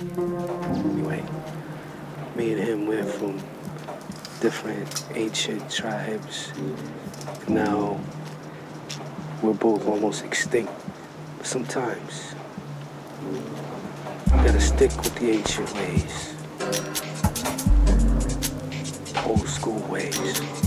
Anyway, me and him, we're from different ancient tribes. Now, we're both almost extinct. But sometimes, you gotta stick with the ancient ways, old school ways.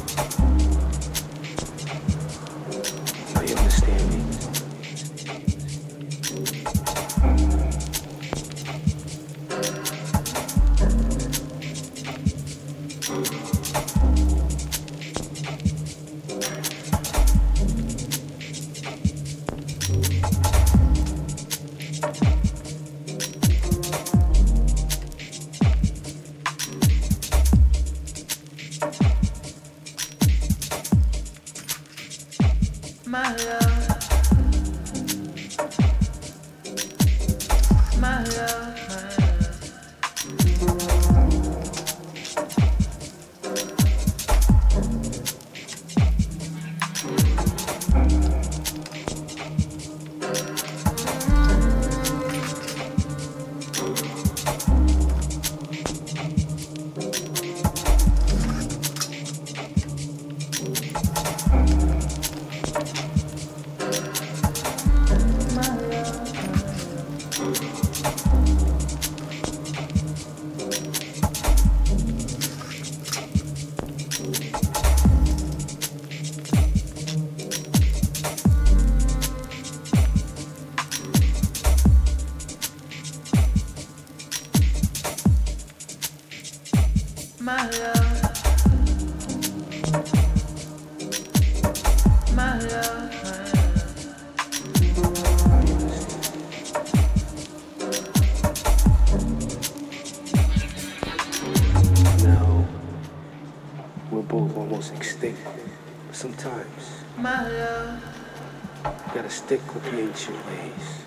Stick with the ancient ways.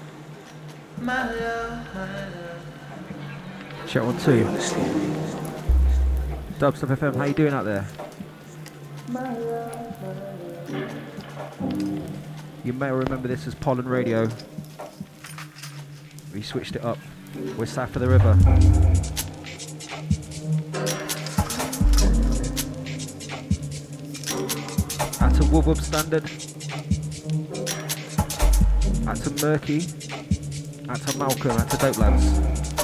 my love, my love. Check one You? Dubstep FM, how you doing out there? You may remember this as Pollen Radio. We switched it up. We're south of the river. Out to Wub Standard. Out to Murky. Out to Malcolm. Out to Dope Lads.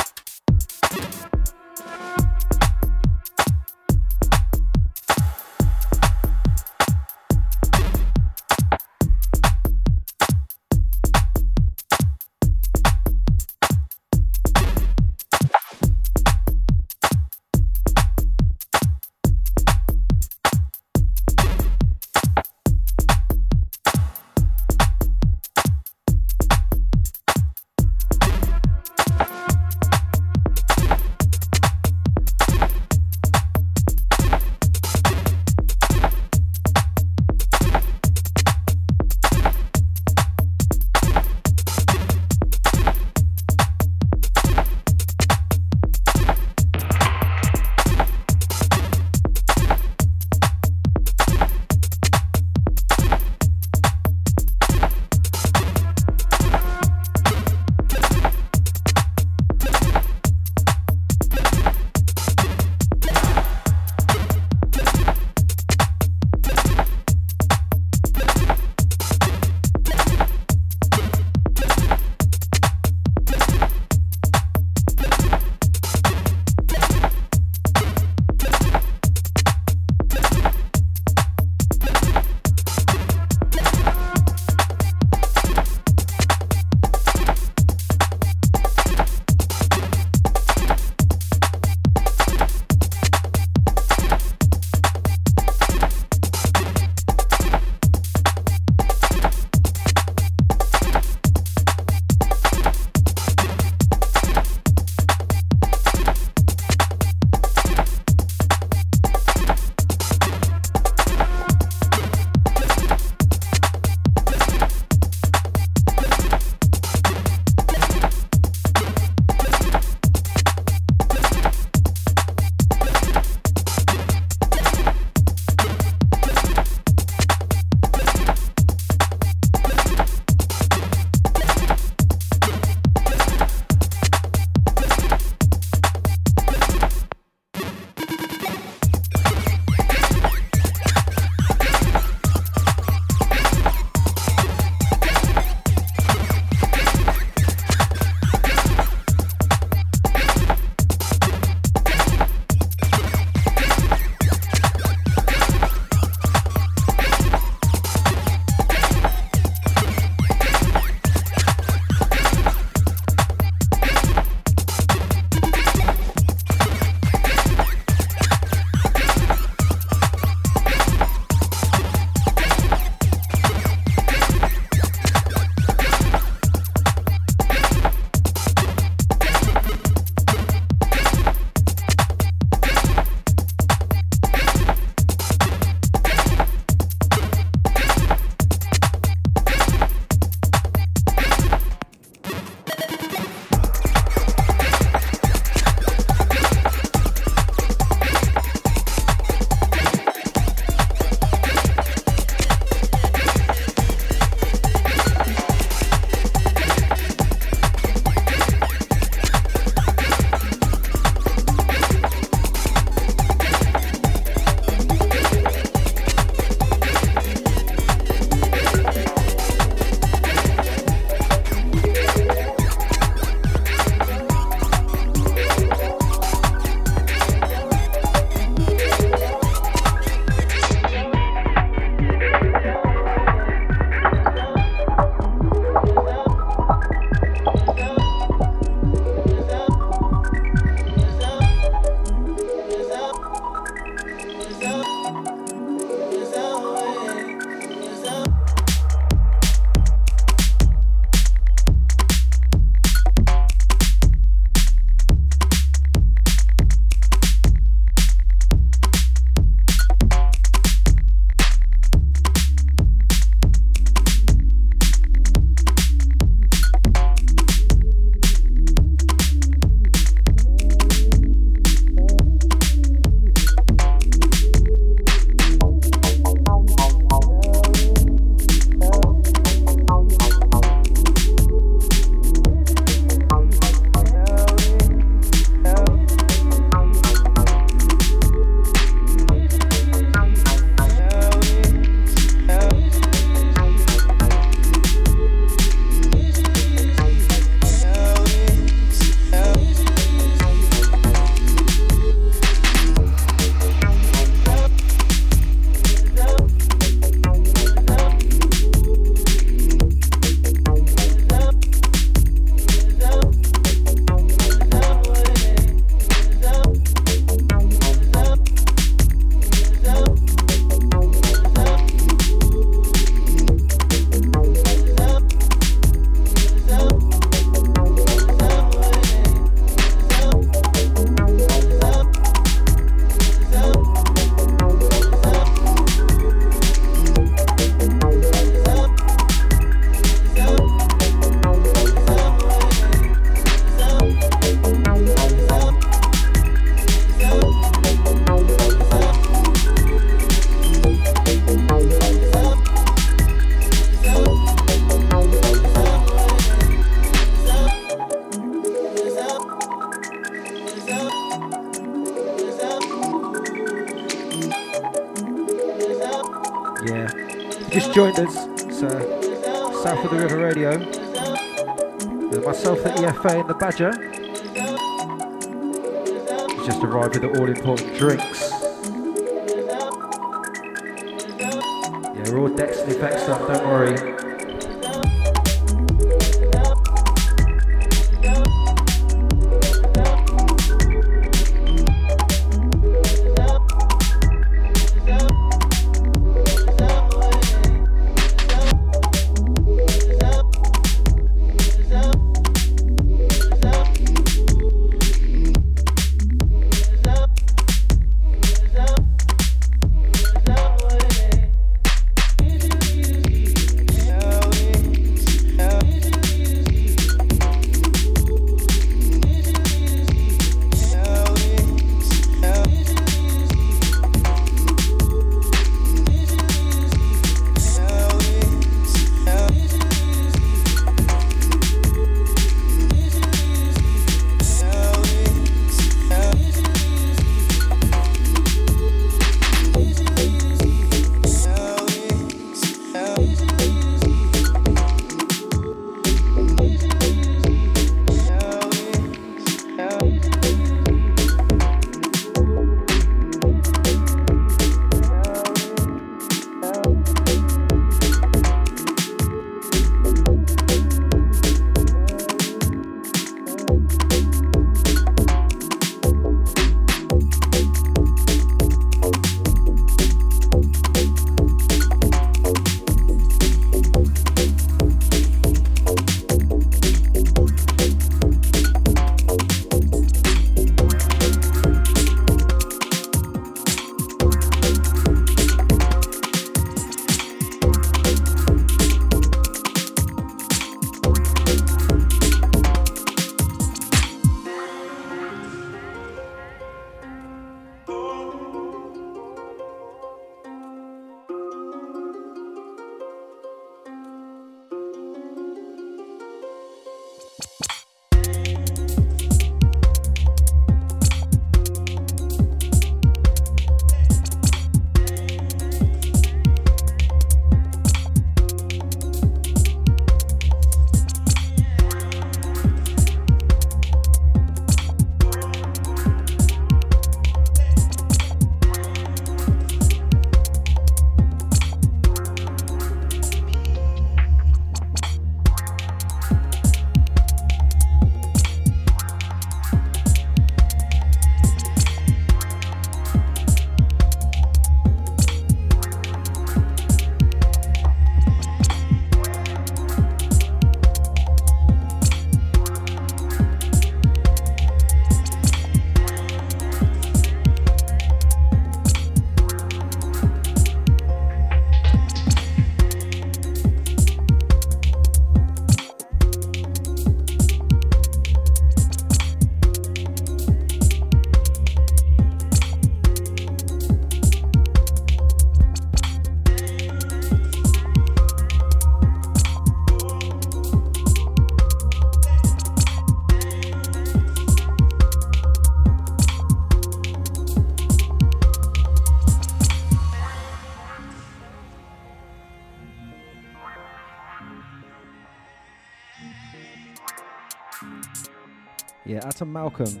Malcolm.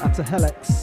Out to Helex.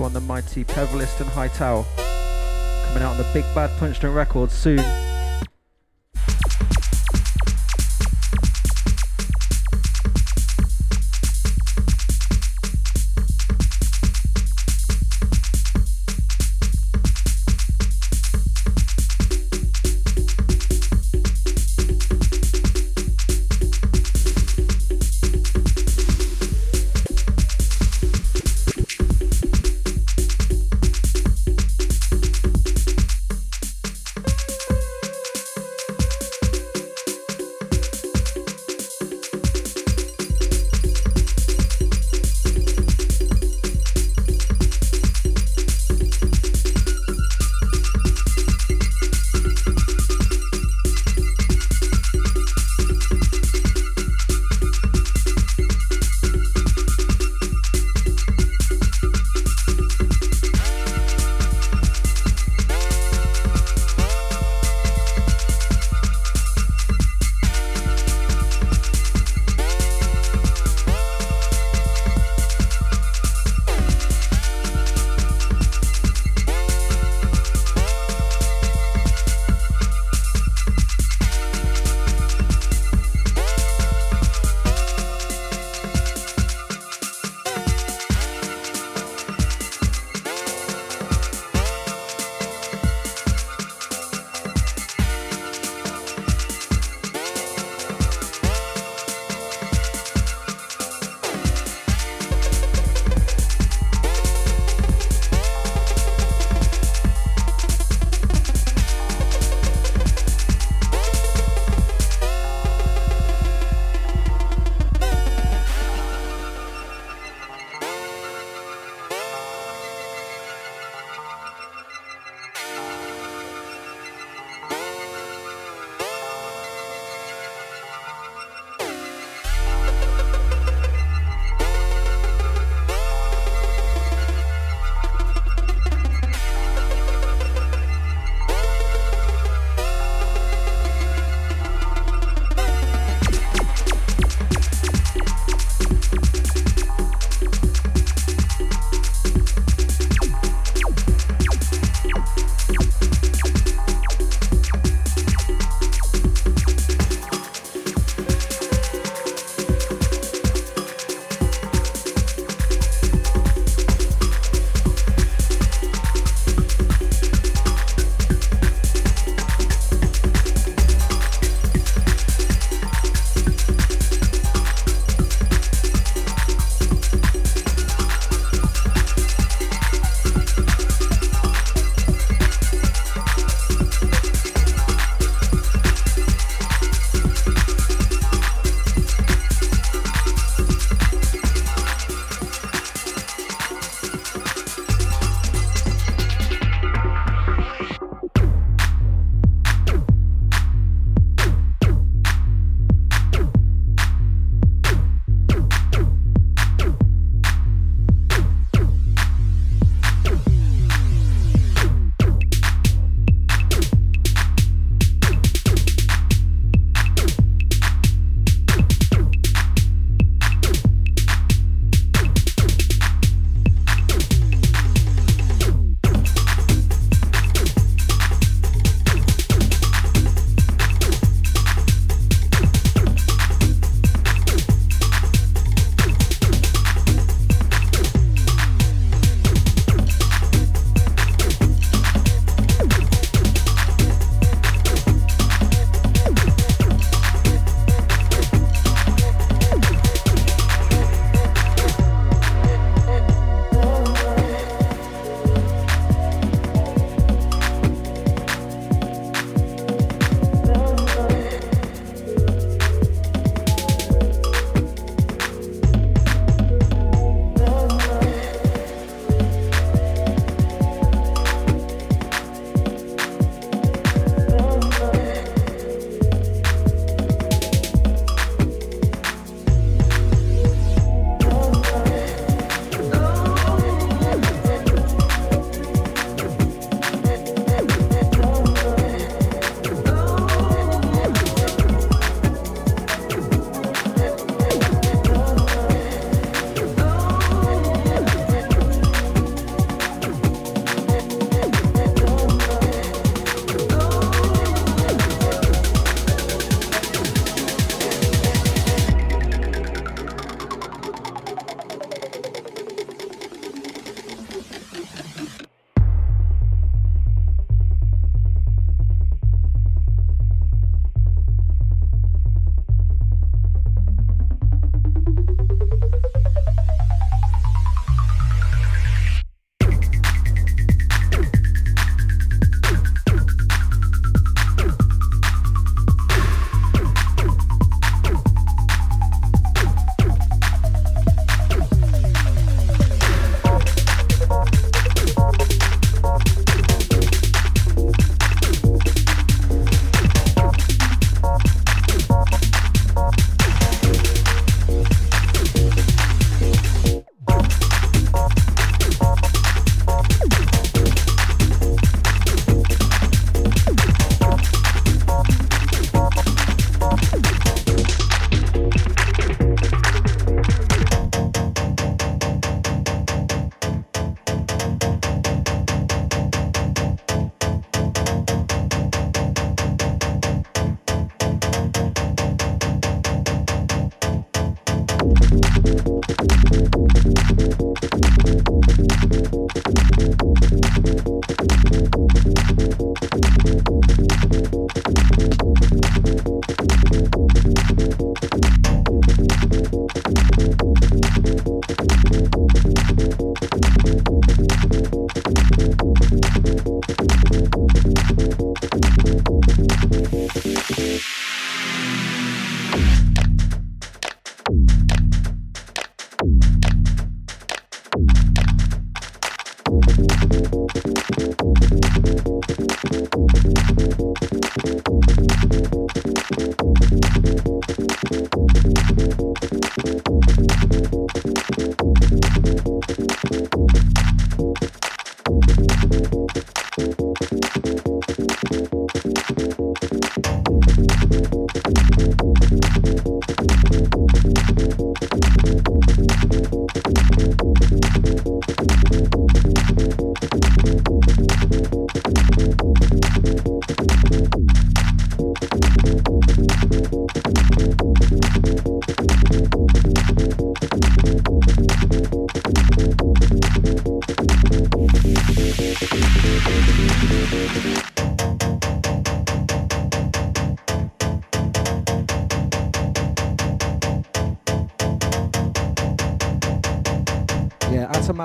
One, the mighty Peverelist and Hightower. Coming out on the Big Bad Punch Drunk Records soon.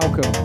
Yeah.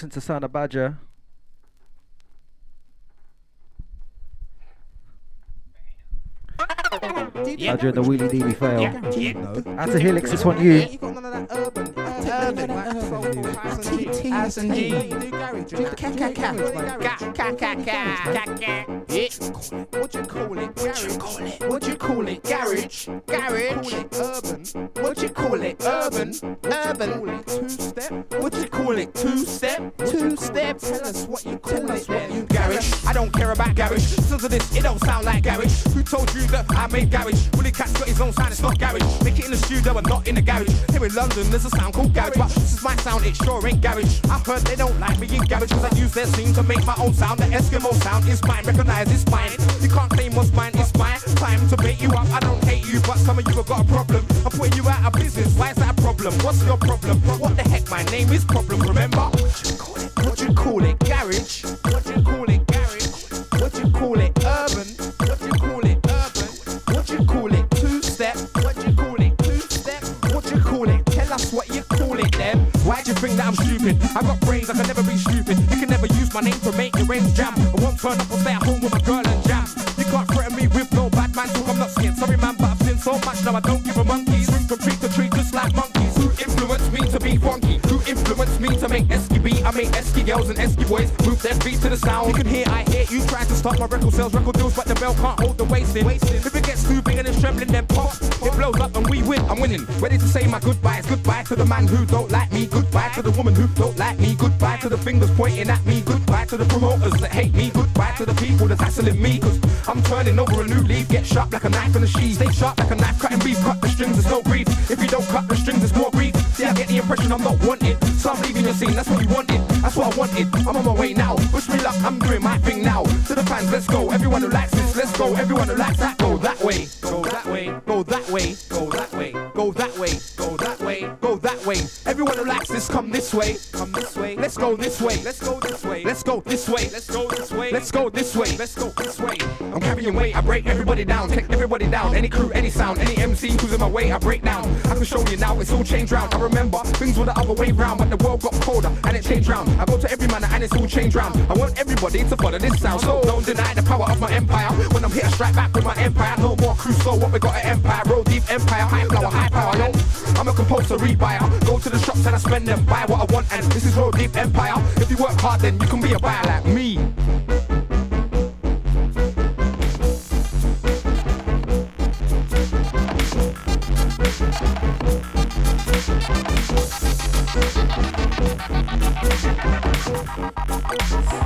listen to Sound of Badger. Yeah. Badger and the wheelie dealy fail. Yeah. Out to Helix, this one you. S and G. What you call it? What you call it? What you call it? Garage. Garage. Urban. What you call it? Urban. Urban. Two step. It? Two step. Two step. Tell us what you call it. What you garage. I don't care about garage. Listen to this. It don't sound like garage. Who told you that I made garage? Wiley Kat's got his own sound. It's not garage. Make it in the studio and not in the garage. Here in London, there's a sound called garage, but this is my sound. It sure ain't garage. I've heard they don't like me in garage because I use their scene to make my own sound. The Eskimo sound is mine. Recognize it's mine. You can't claim what's mine. So much now I don't give a monkey's. Esky girls and esky boys move their feet to the sound. You can hear, I hear you tried to stop my record sales, record deals, but the bell can't hold the wasting. If it gets too big and it's trembling, then pop. It blows up and we win. I'm winning. Ready to say my goodbyes. Goodbye to the man who don't like me. Goodbye to the woman who don't like me. Goodbye to the fingers pointing at me. Goodbye to the promoters that hate me. Goodbye to the people that's hassling me. Cause I'm turning over a new leaf. Get sharp like a knife in a sheath. Stay sharp like a knife, cutting beef. Cut the strings, there's no grief. If you don't cut the strings, there's more grief. See, I get the impression I'm not wanted. So I'm leaving your scene, that's what you wanted. That's what I wanted. I'm on my way now. Wish me luck, I'm doing my thing now. To the fans, let's go. Everyone who likes this, let's go. Everyone who likes that, go that way. Go that way. Go that way. Go that way. Go that way. Go that way. Go that way. Everyone who likes this, come this way. Come this way. Let's go this way. Let's go this way. Let's go this way. Let's go this way. Let's go this way. Let's go this way. I'm carrying weight. I break everybody down. Take everybody down. Any crew, any sound, any MC who's in my way, I break down. I can show you now. It's all changed round. I remember things were the other way round, but the world got colder and it changed round. I go to every man and it's all changed round. I want everybody to follow this sound. So don't deny the power of my empire. When I'm here, I strike back with my empire. No more Crusoe. What we got an empire. Roll deep empire. High flower, high power. Yo, I'm a compulsory buyer. Go to the shops and I spend them. Buy what I want and this is Roll Deep Empire. If you work hard, then you can be a buyer like me. Música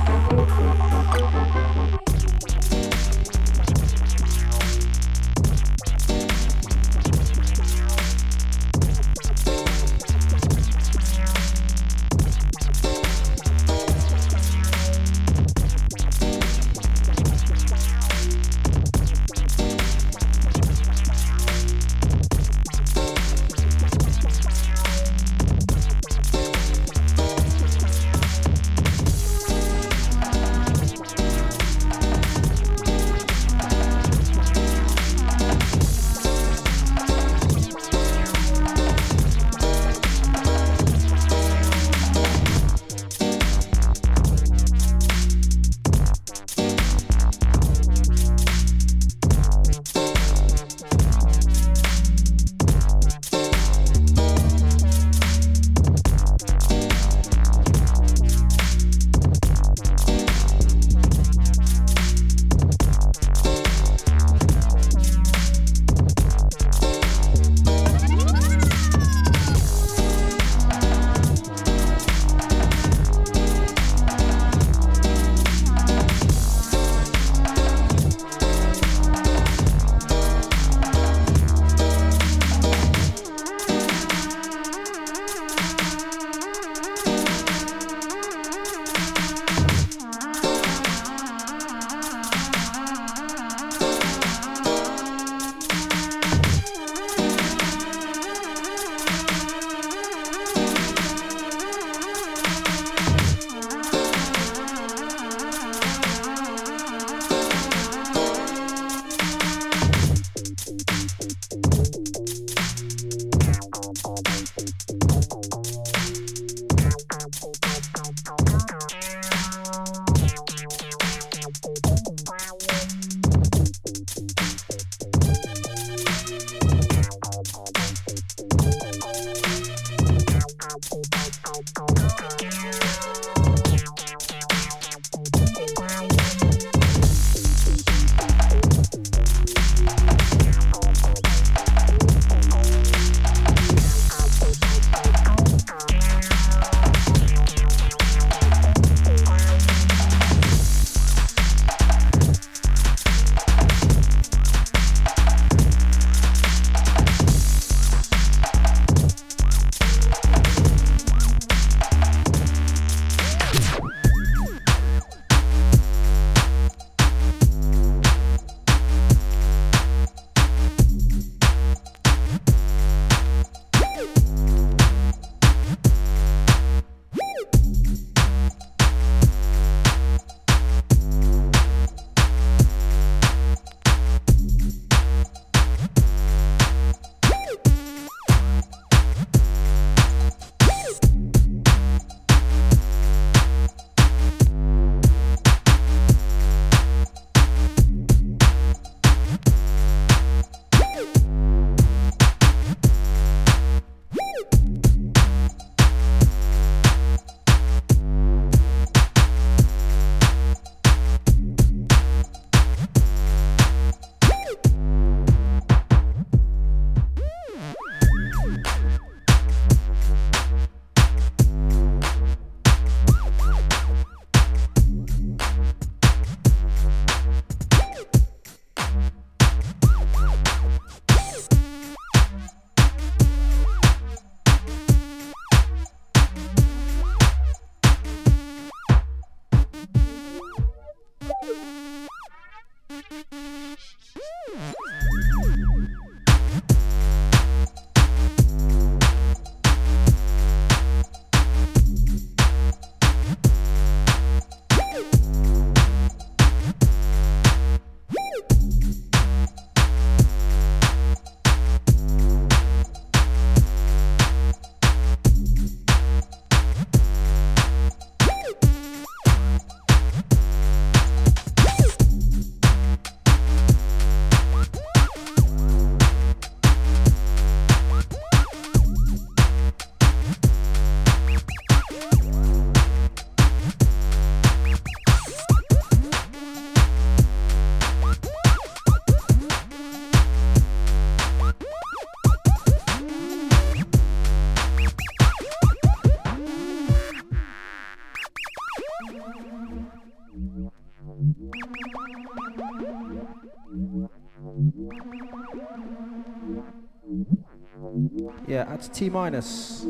Yeah, at T minus.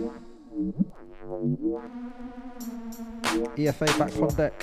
EFA back from deck.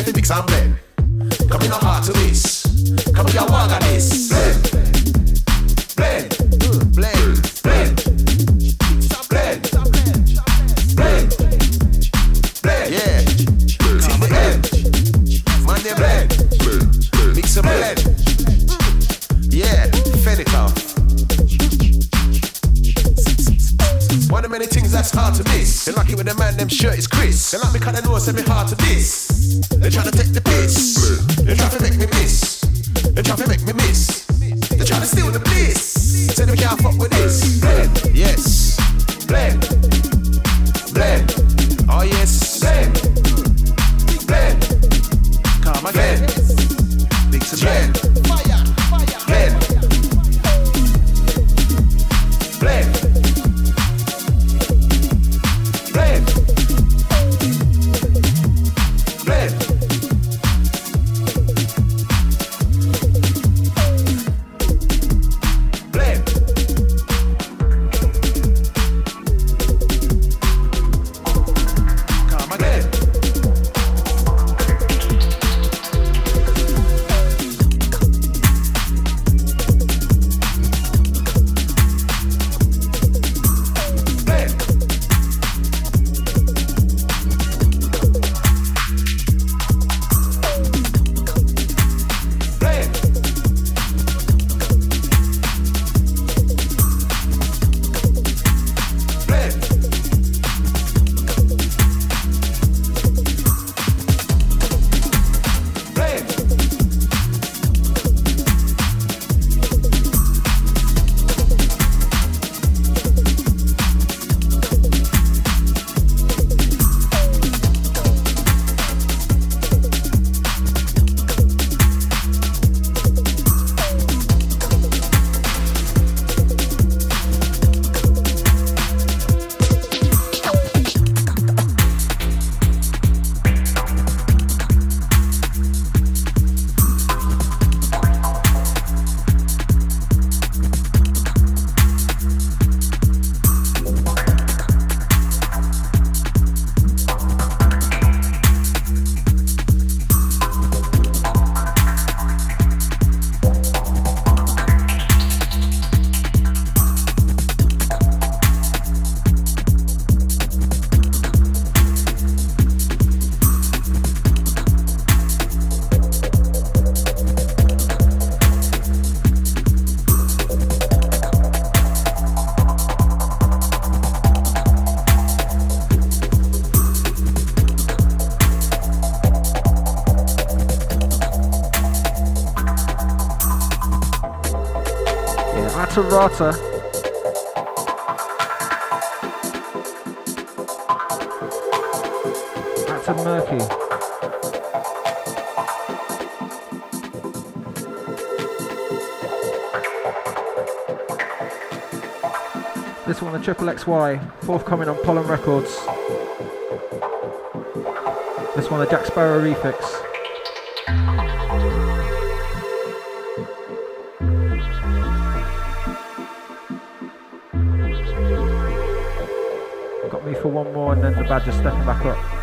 make me mix and blend. Come to this. Come a of this. Blend. Blend. Blend. Blend. Blend. Blend. Blend. Yeah. The blend. Mix and blend. Yeah. One of many things that's hard to miss. They like it when the man them shirt is crisp. They like me kinda know, send me hard to this. Strata. Back to Murky. This one, the Triple XY, forthcoming on Pollen Records. This one, the Jack Sparrow Refix. just stepping back up.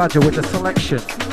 Badger with the selection.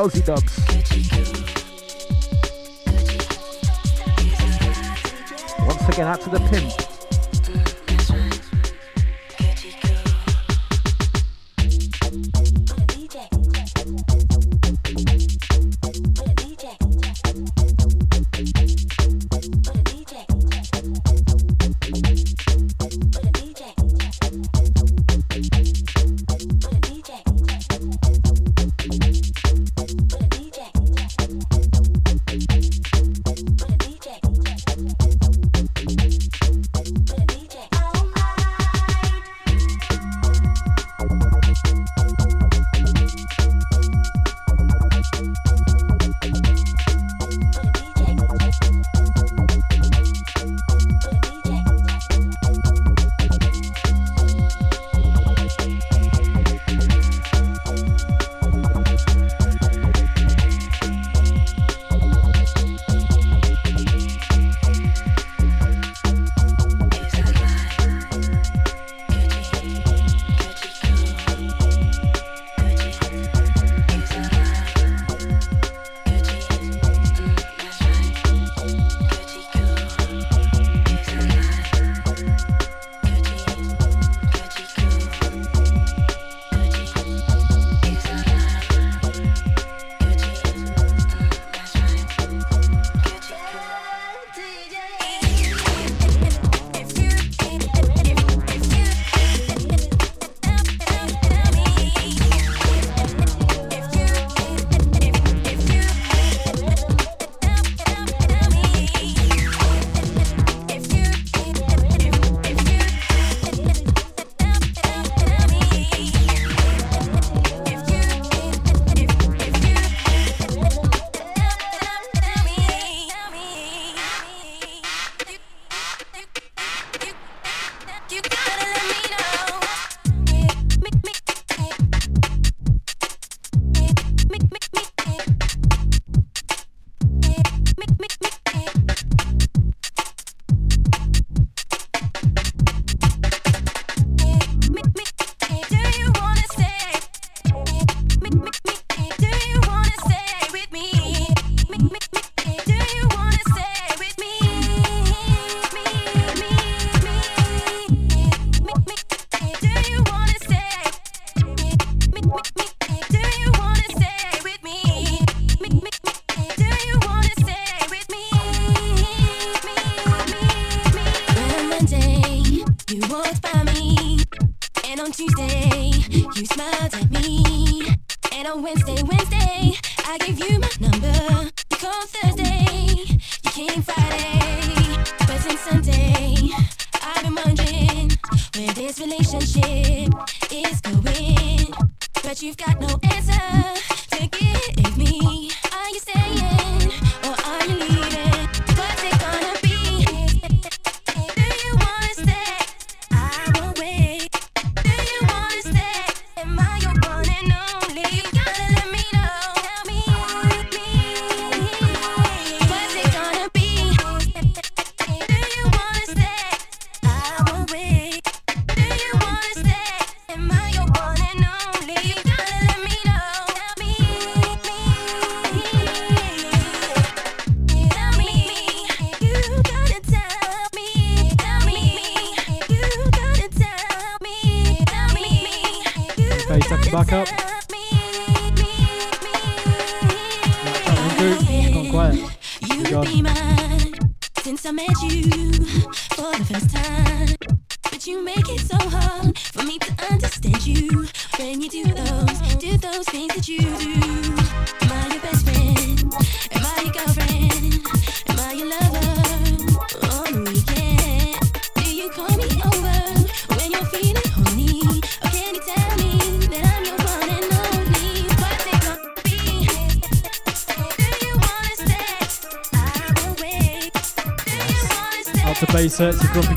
Yeah, out back up. Quiet. Since I met you for the first time Concerts from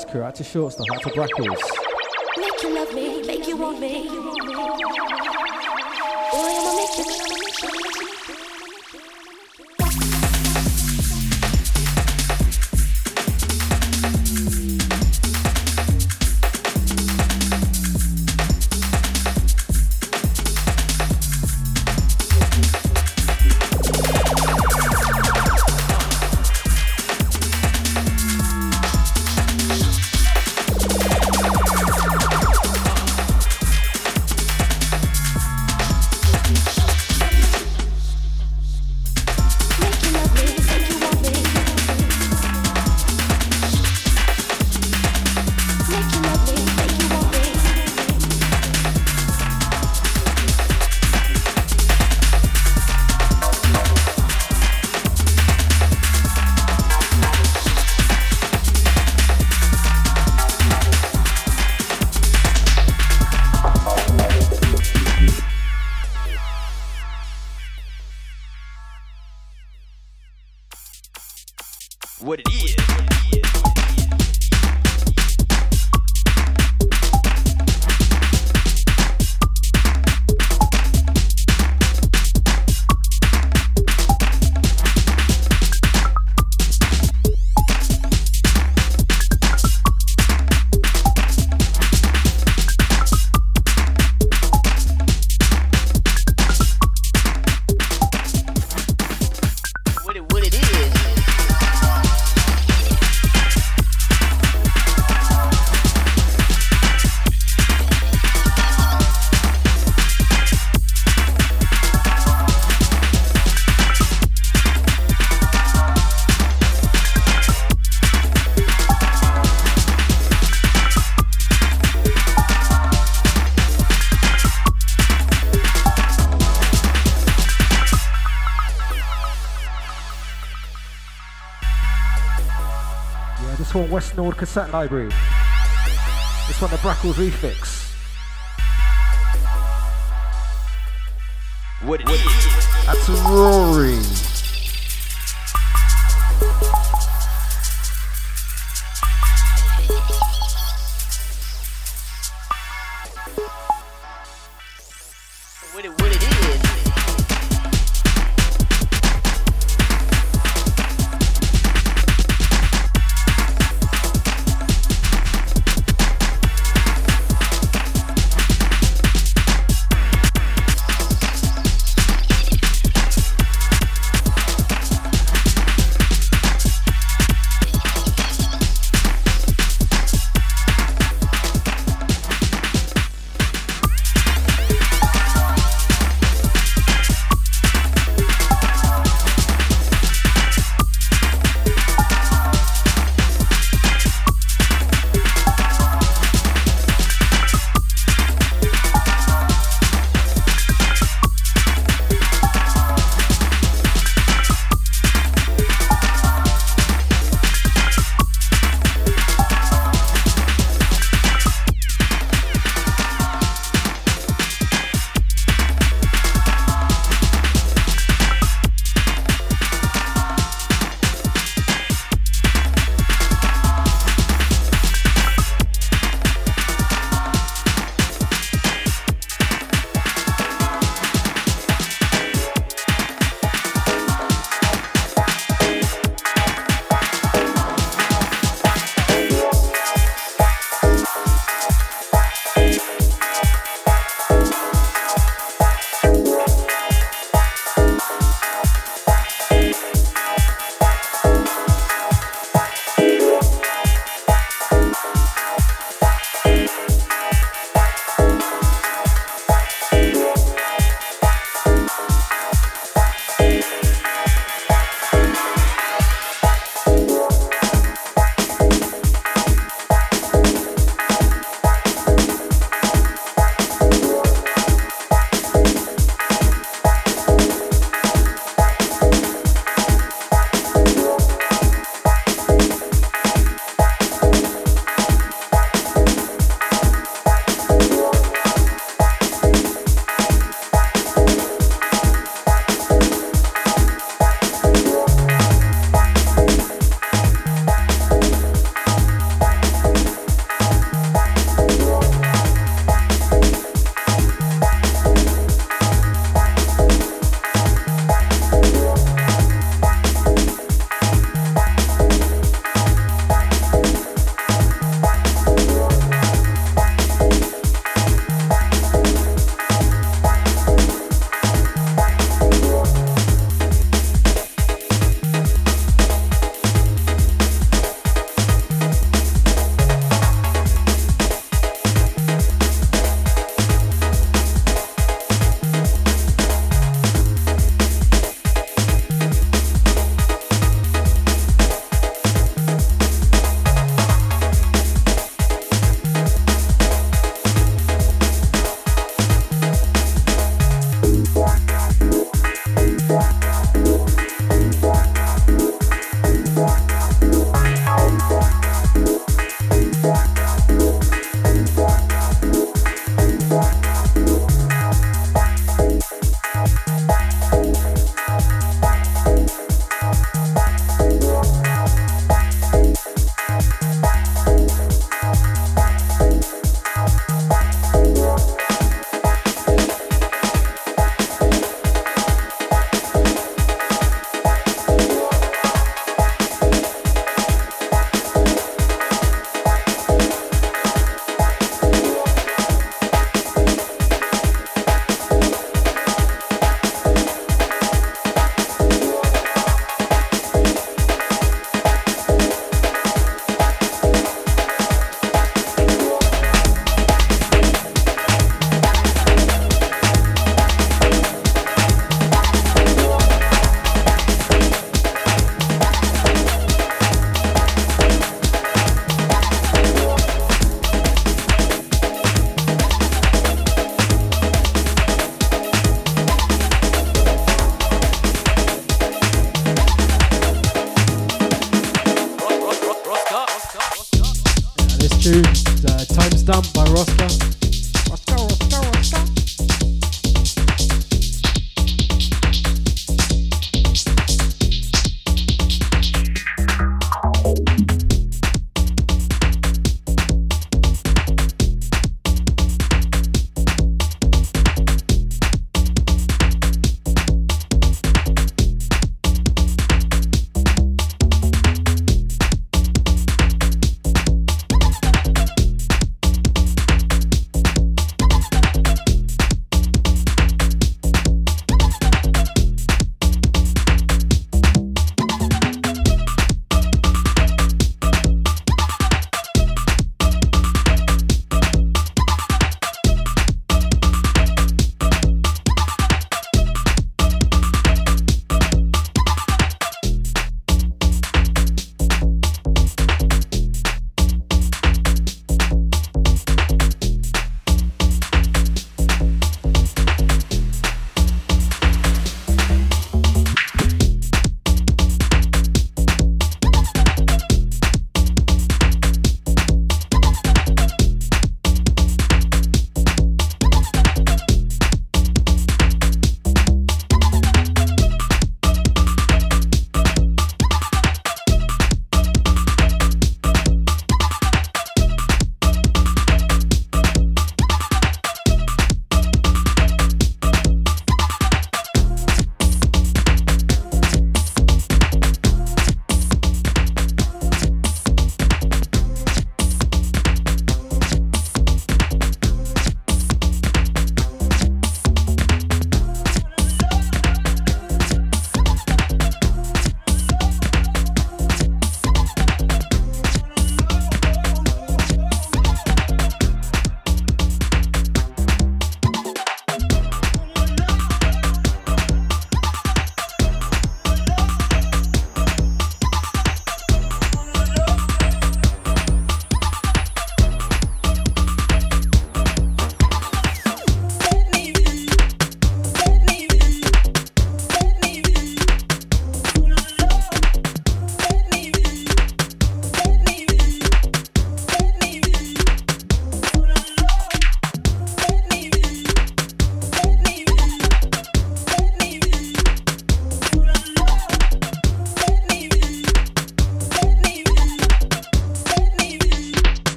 That's Karate Shorts, the Heart of Brackles. Make you love me, make you want me. West Norwood cassette library. This one the Brackles refix. What it is. That's Rory.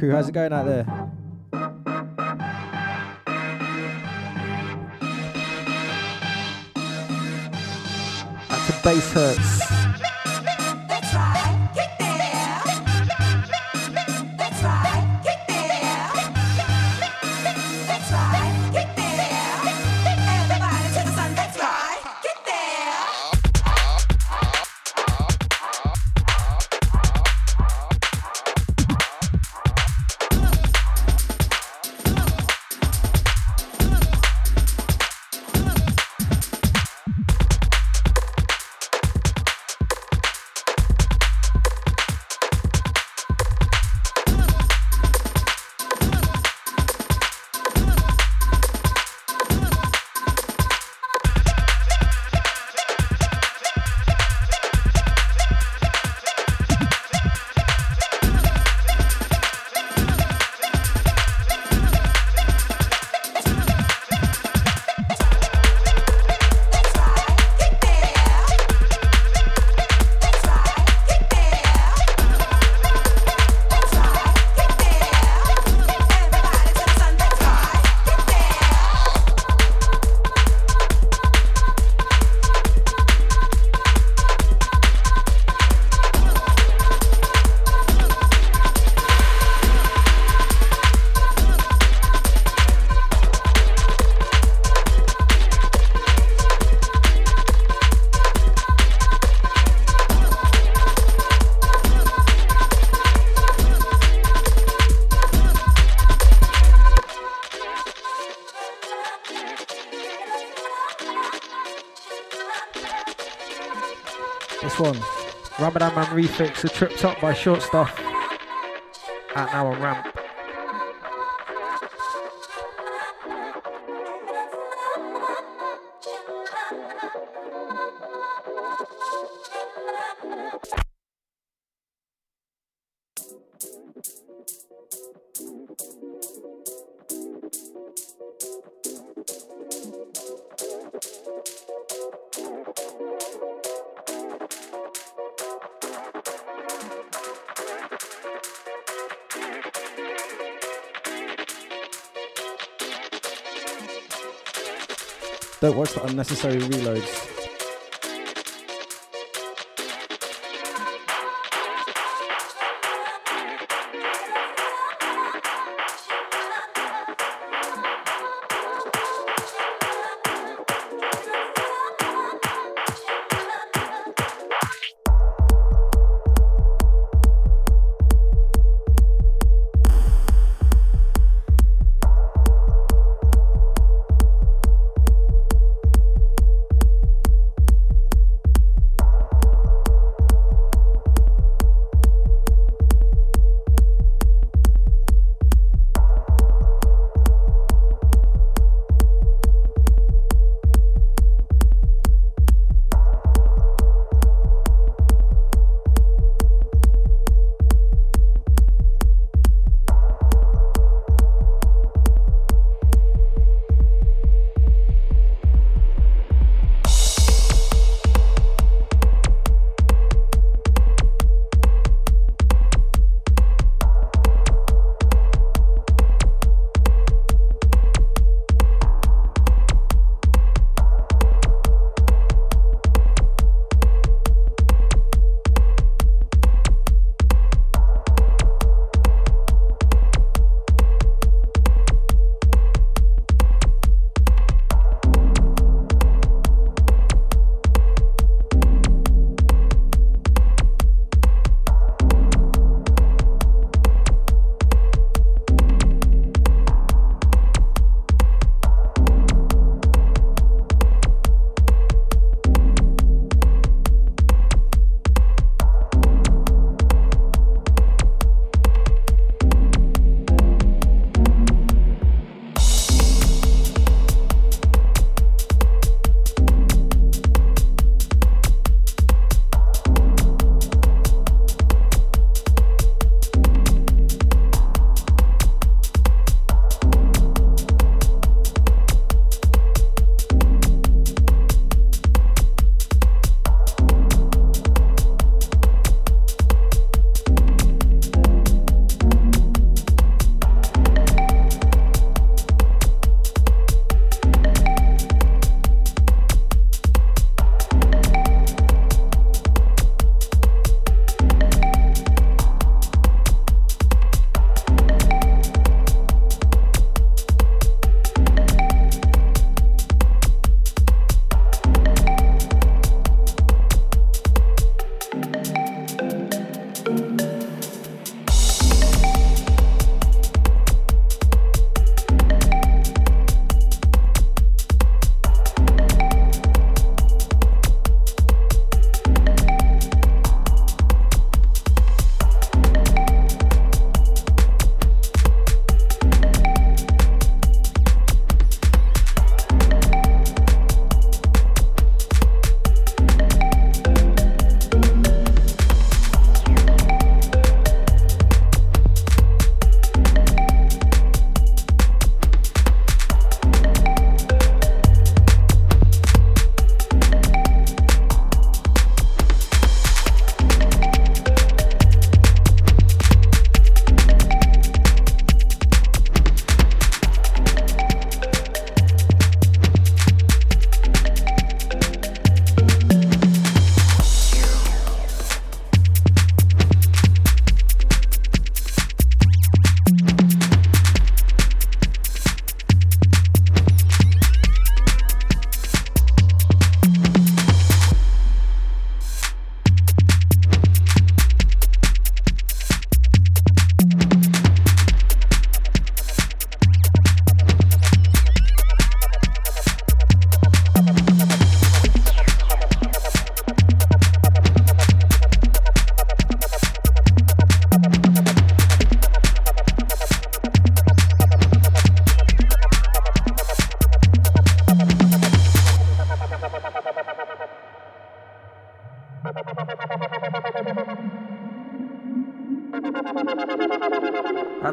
Crew. How's it going out there? Refix, a tripped up by Short Stuff. Out now on Ramp. Unnecessary reloads.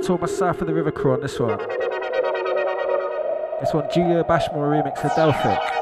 To all my South of the River crew on this one. This one, Julio Bashmore remix for Delphic.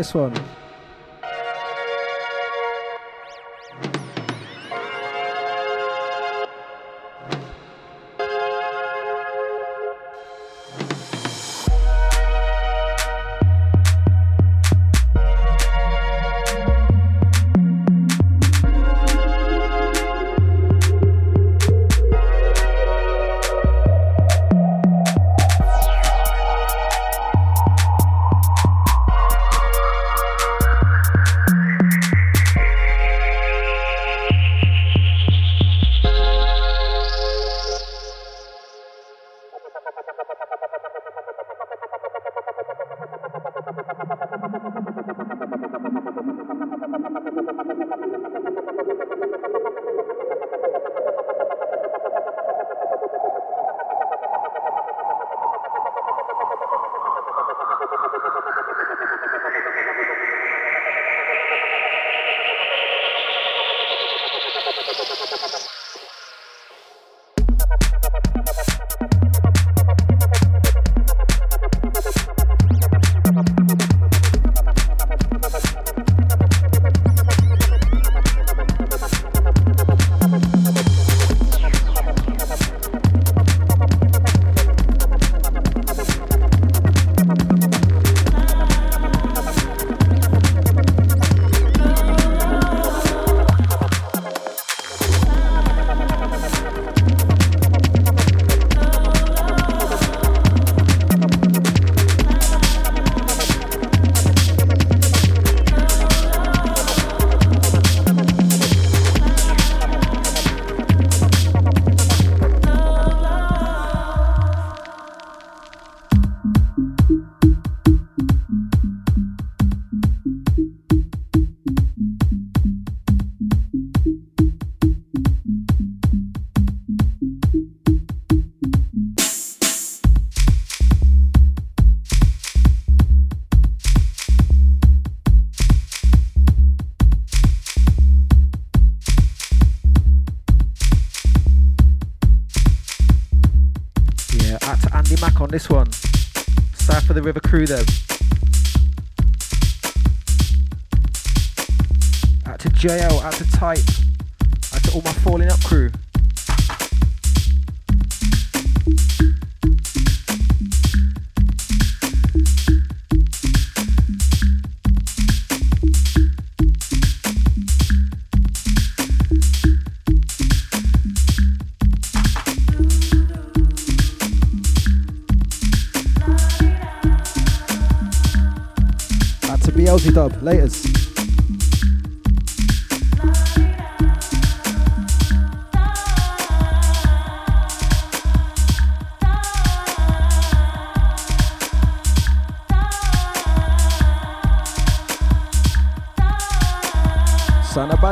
Add to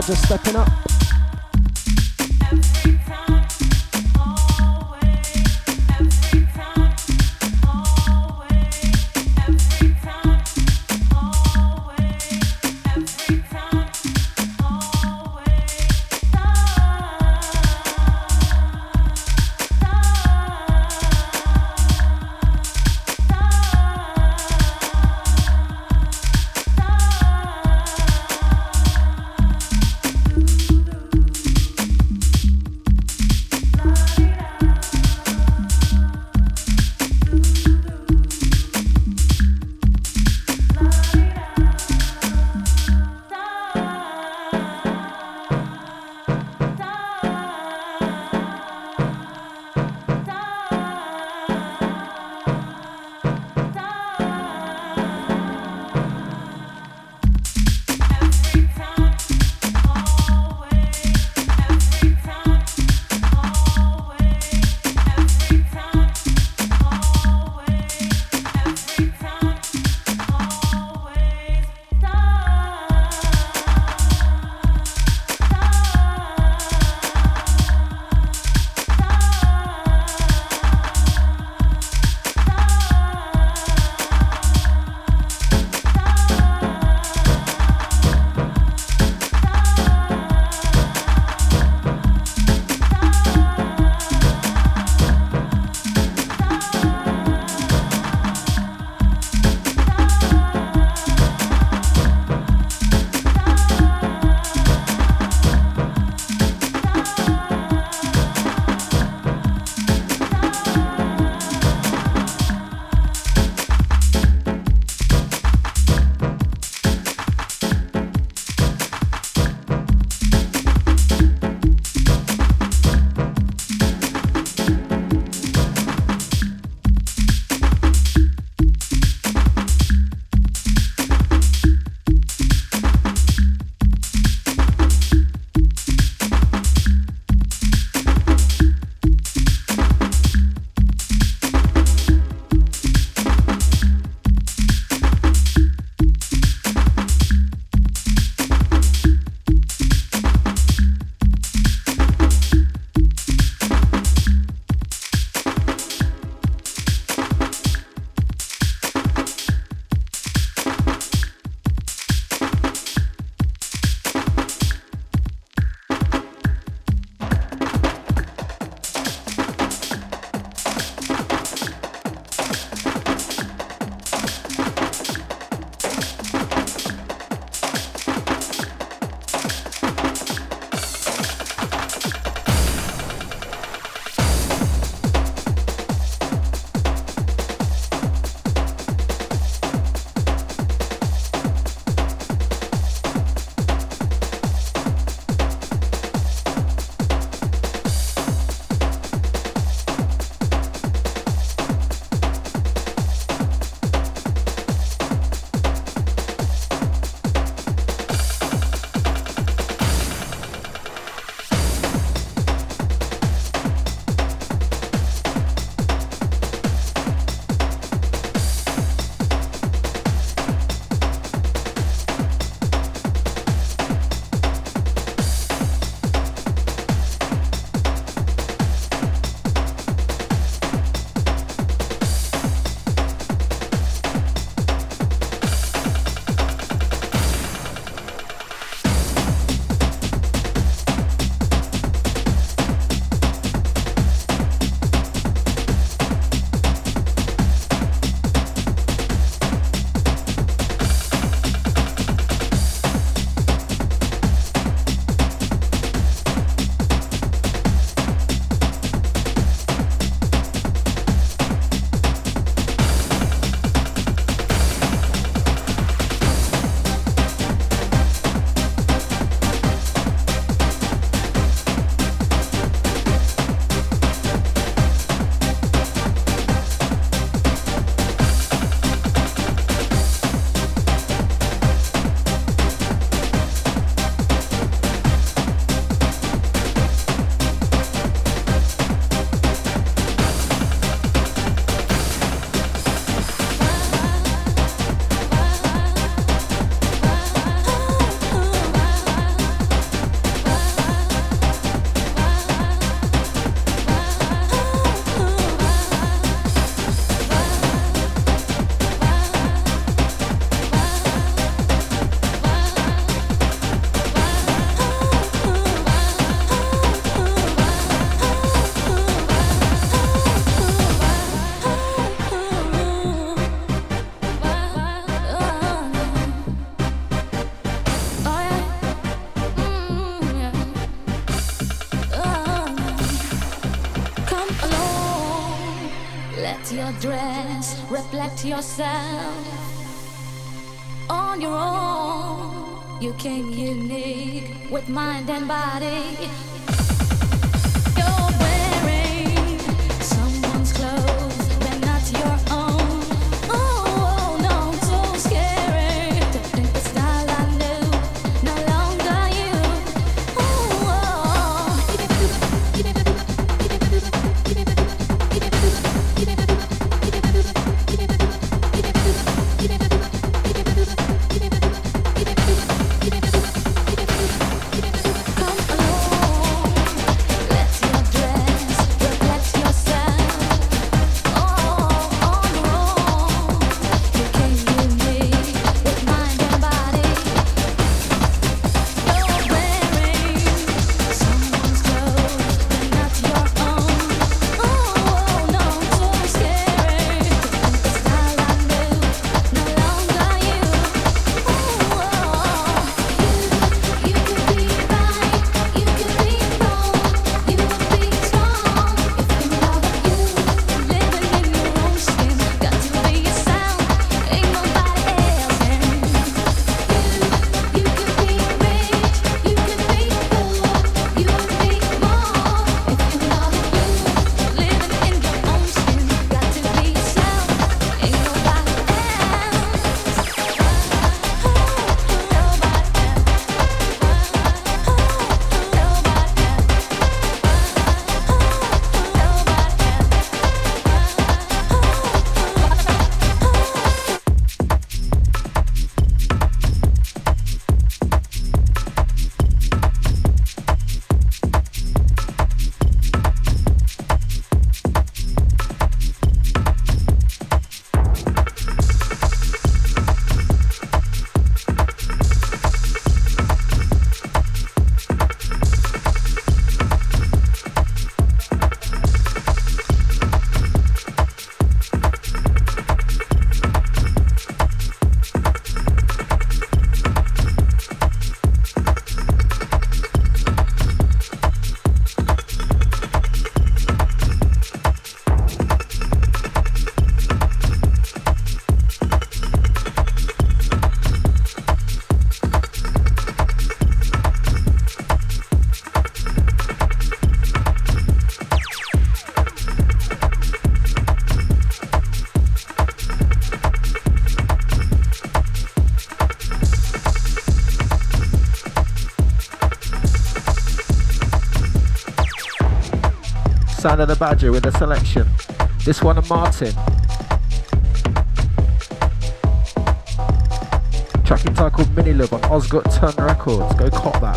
Son of reflect yourself on your own. You came unique with mind and body. Sound of the Badger with a selection. This one of Martyn. Track entitled Mini Love on Ostgut Ton Records. Go cop that.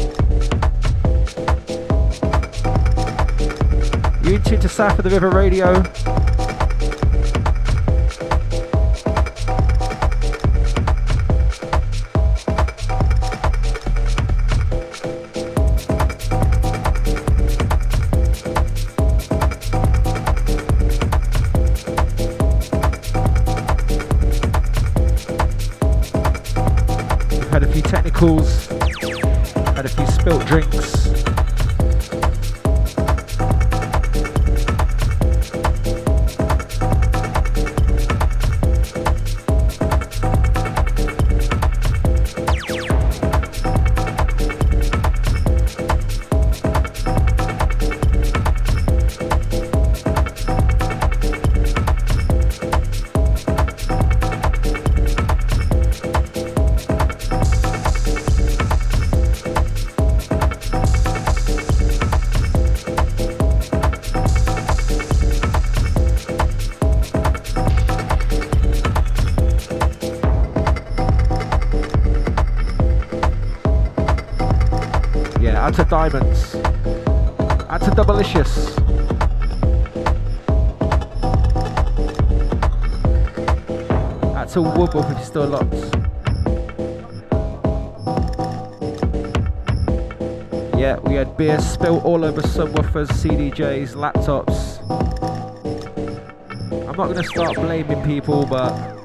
You tune to South of the River Radio. Had a few technicals, had a few spilt drinks. Out to Woodwolf if you're still locked. Yeah, we had beer spilt all over subwoofers, CDJs, laptops. I'm not gonna start blaming people, but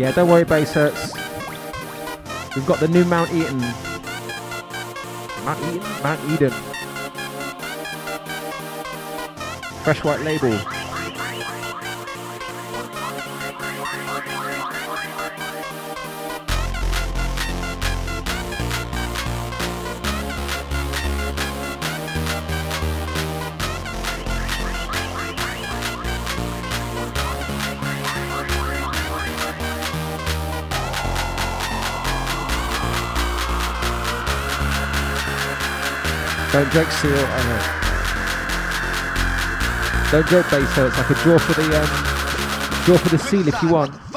Yeah, don't worry, base hurts. We've got the new Mount Eden. Mount Eden? Mount Eden. Fresh white label. Joke, seal. on it. Don't joke, base It's like a draw for the um, draw for the seal if you want.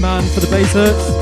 Man for the bass hurts.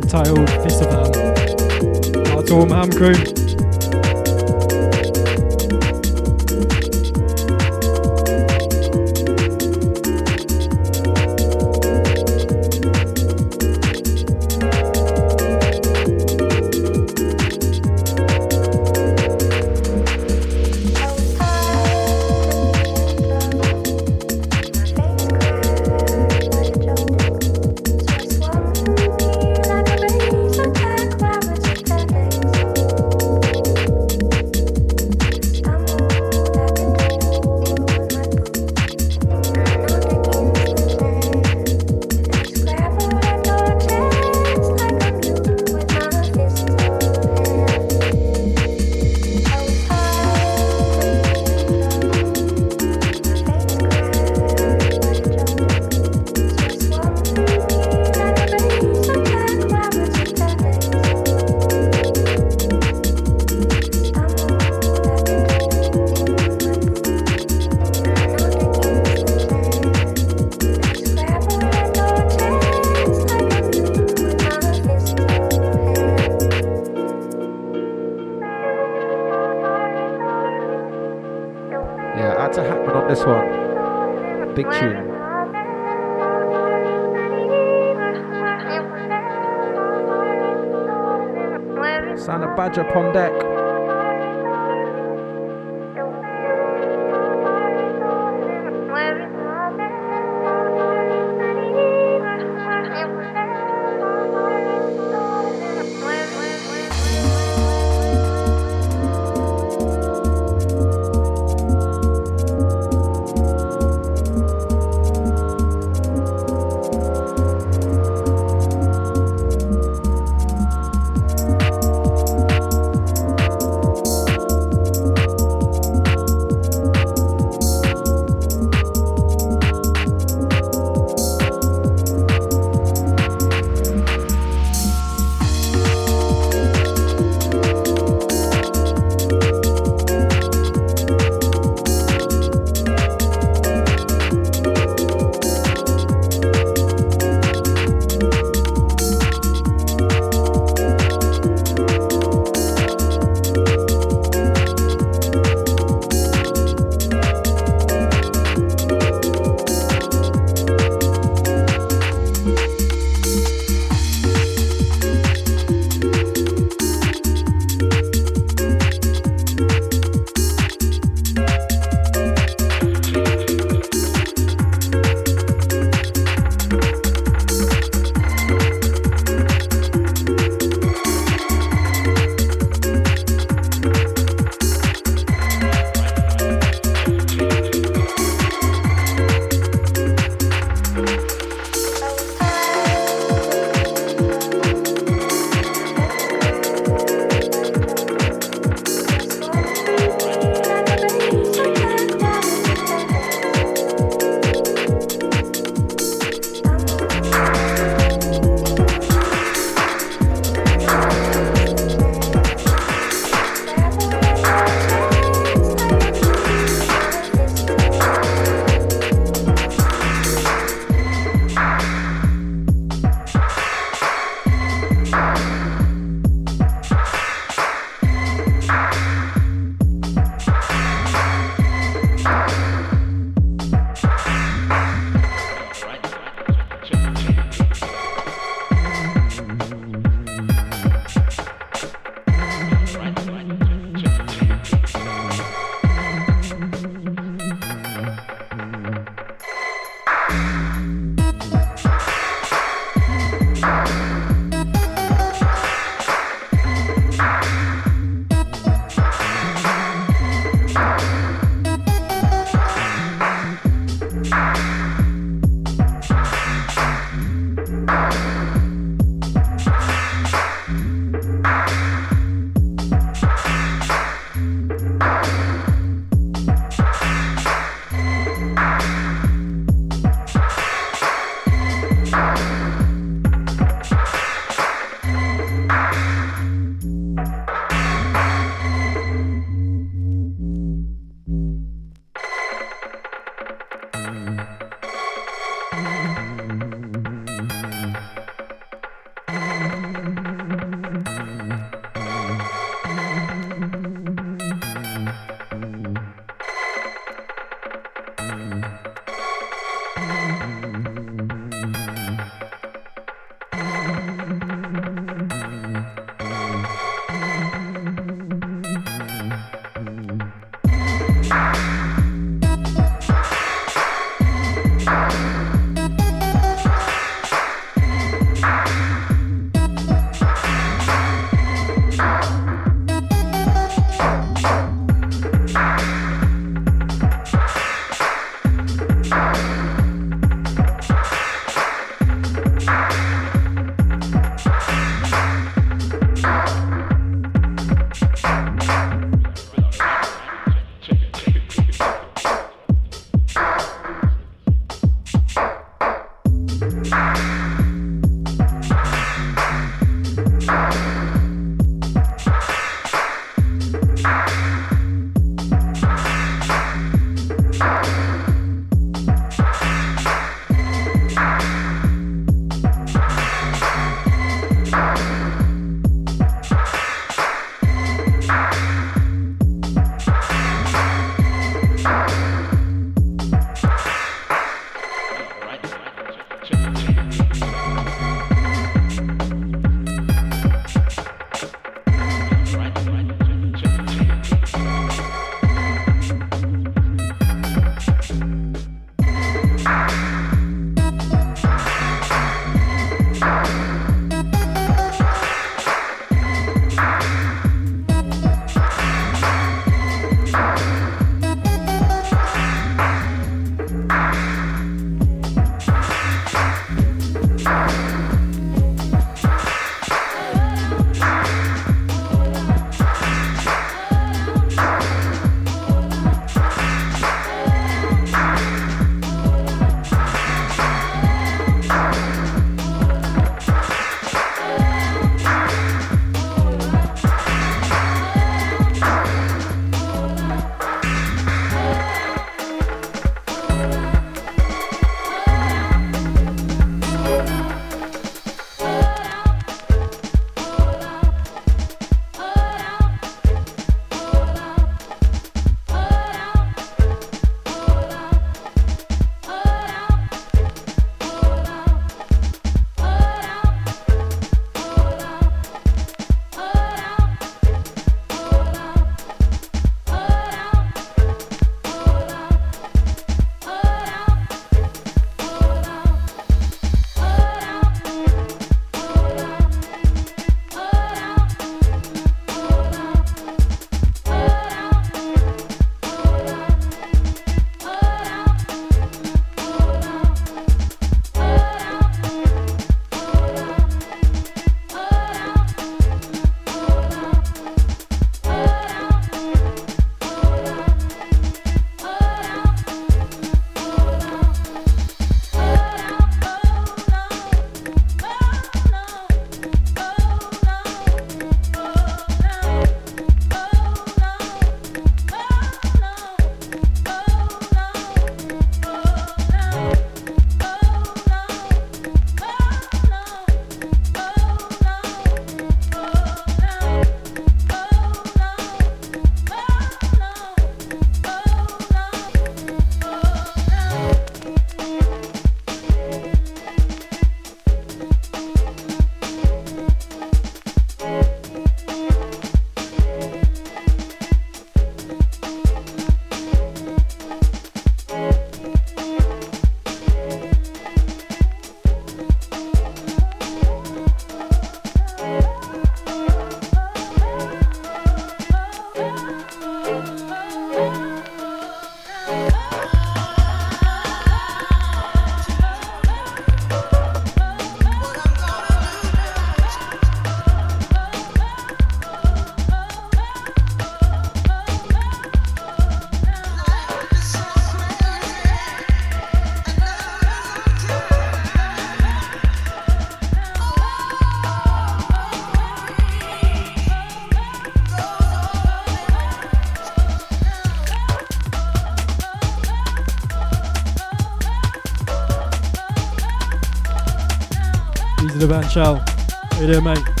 Levan Chow. How you doing, mate?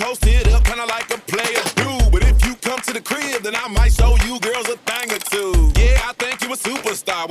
posted up, kinda like a player do. But if you come to the crib, then I might show you girls a thing or two. Yeah, I think you a superstar.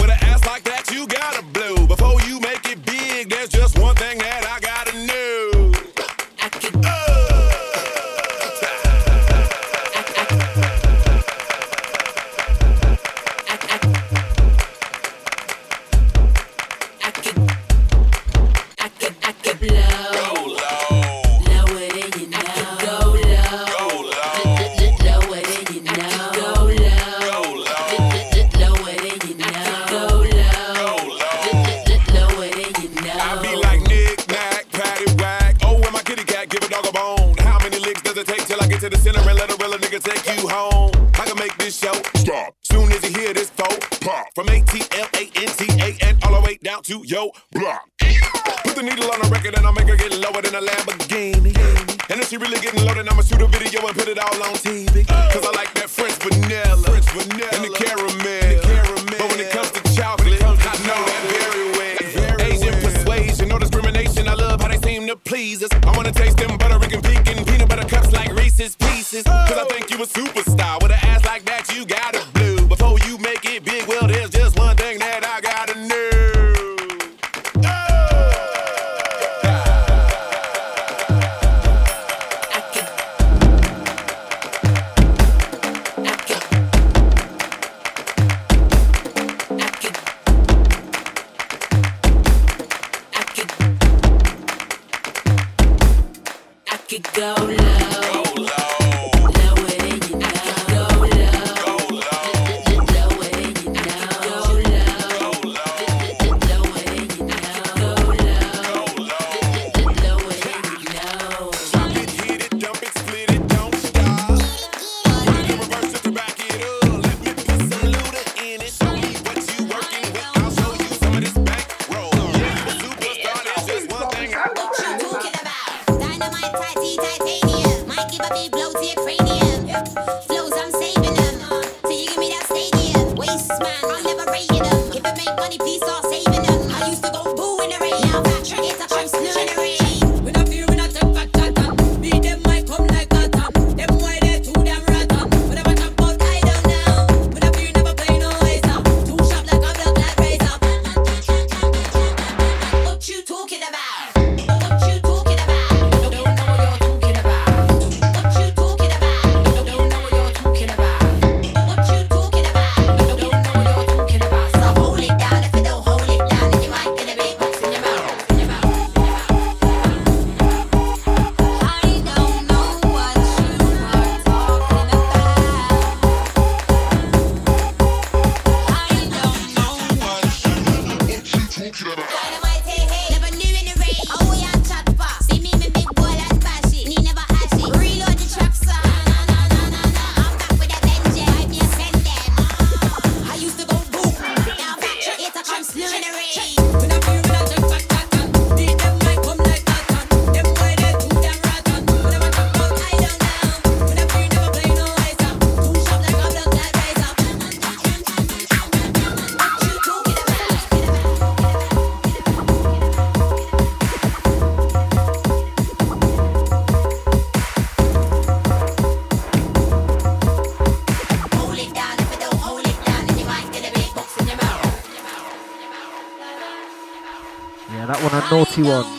Вот.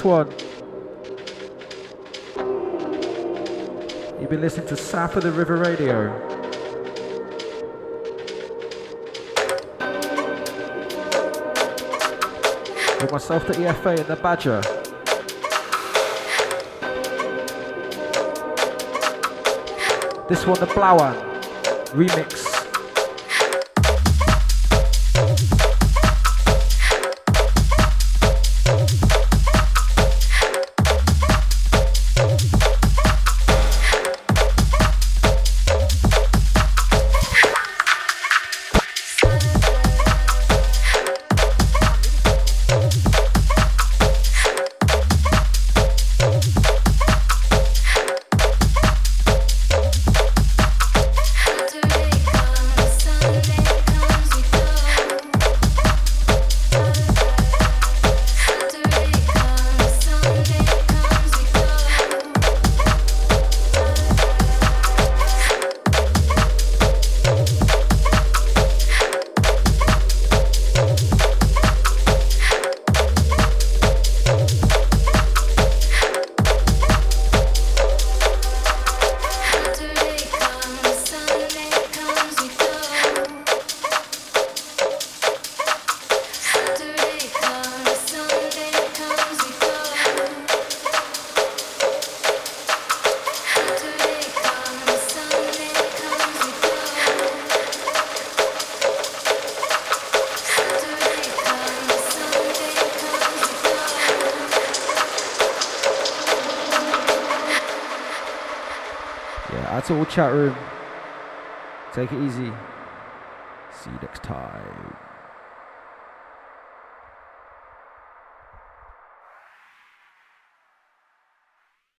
This one. You've been listening to South of the River Radio. With myself, the EFA, and the Badger. This one, the Blower remix. Chat room. Take it easy.